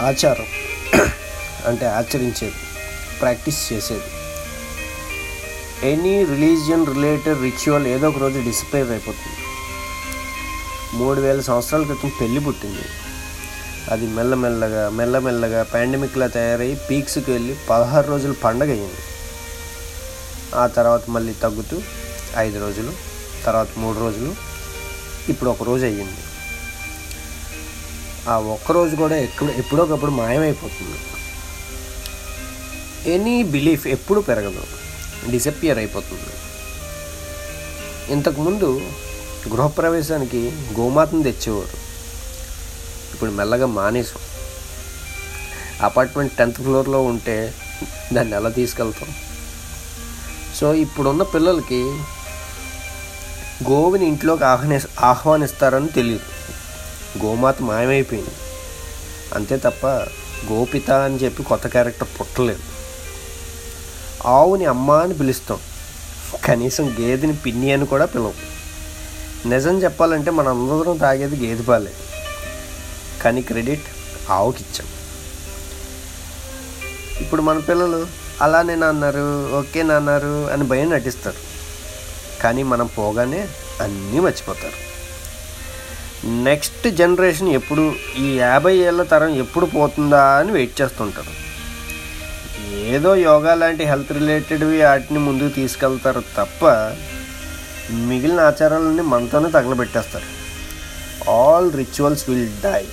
ఆచారం అంటే ఆచరించేది ప్రాక్టీస్ చేసేది. ఎనీ రిలీజియన్ రిలేటెడ్ రిచువల్ ఏదో ఒక రోజు డిసిపేర్ అయిపోతుంది. మూడు వేల సంవత్సరాల క్రితం పెళ్ళి పుట్టింది. అది మెల్లమెల్లగా మెల్లమెల్లగా పాండమిక్లా తయారై పీక్స్కి వెళ్ళి పదహారు రోజులు పండగ అయ్యింది. ఆ తర్వాత మళ్ళీ తగ్గుతూ ఐదు రోజులు తర్వాత మూడు రోజులు ఇప్పుడు ఒక రోజు అయ్యింది. ఆ ఒక్క రోజు కూడా ఎప్పుడు ఎప్పుడోకప్పుడు మాయమైపోతుంది. ఎనీ బిలీఫ్ ఎప్పుడు పెరగదు. డిసప్పియర్ అయిపోతుంది. ఇంతకుముందు గృహప్రవేశానికి గోమాతను తెచ్చేవారు. ఇప్పుడు మెల్లగా మానేసాం అపార్ట్మెంట్ టెన్త్ ఫ్లోర్లో ఉంటే దాన్ని ఎలా తీసుకెళ్తాం? సో ఇప్పుడున్న పిల్లలకి గోవుని ఇంట్లోకి ఆహ్వాని ఆహ్వానిస్తారని తెలియదు గోమాత మాయమైపోయింది. అంతే తప్ప గోపిత అని చెప్పి కొత్త క్యారెక్టర్ పుట్టలేదు. ఆవుని అమ్మ అని పిలుస్తాం. కనీసం గేదెని పిన్ని అని కూడా పిలవం. నిజం చెప్పాలంటే మన అందరం తాగేది గేదె పాలే. కానీ క్రెడిట్ ఆవుకి ఇచ్చాం ఇప్పుడు మన పిల్లలు అలానే అన్నారు ఓకే అన్నారు అని భయం నటిస్తారు. కానీ మనం పోగానే అన్నీ మర్చిపోతారు. నెక్స్ట్ జనరేషన్ ఎప్పుడు ఈ యాభై ఏళ్ళ తరం ఎప్పుడు పోతుందా అని వెయిట్ చేస్తుంటారు. ఏదో యోగా లాంటి హెల్త్ రిలేటెడ్వి వాటిని ముందుకు తీసుకెళ్తారు తప్ప మిగిలిన ఆచారాలన్నీ మనతోనే తగలబెట్టేస్తారు. All rituals will die.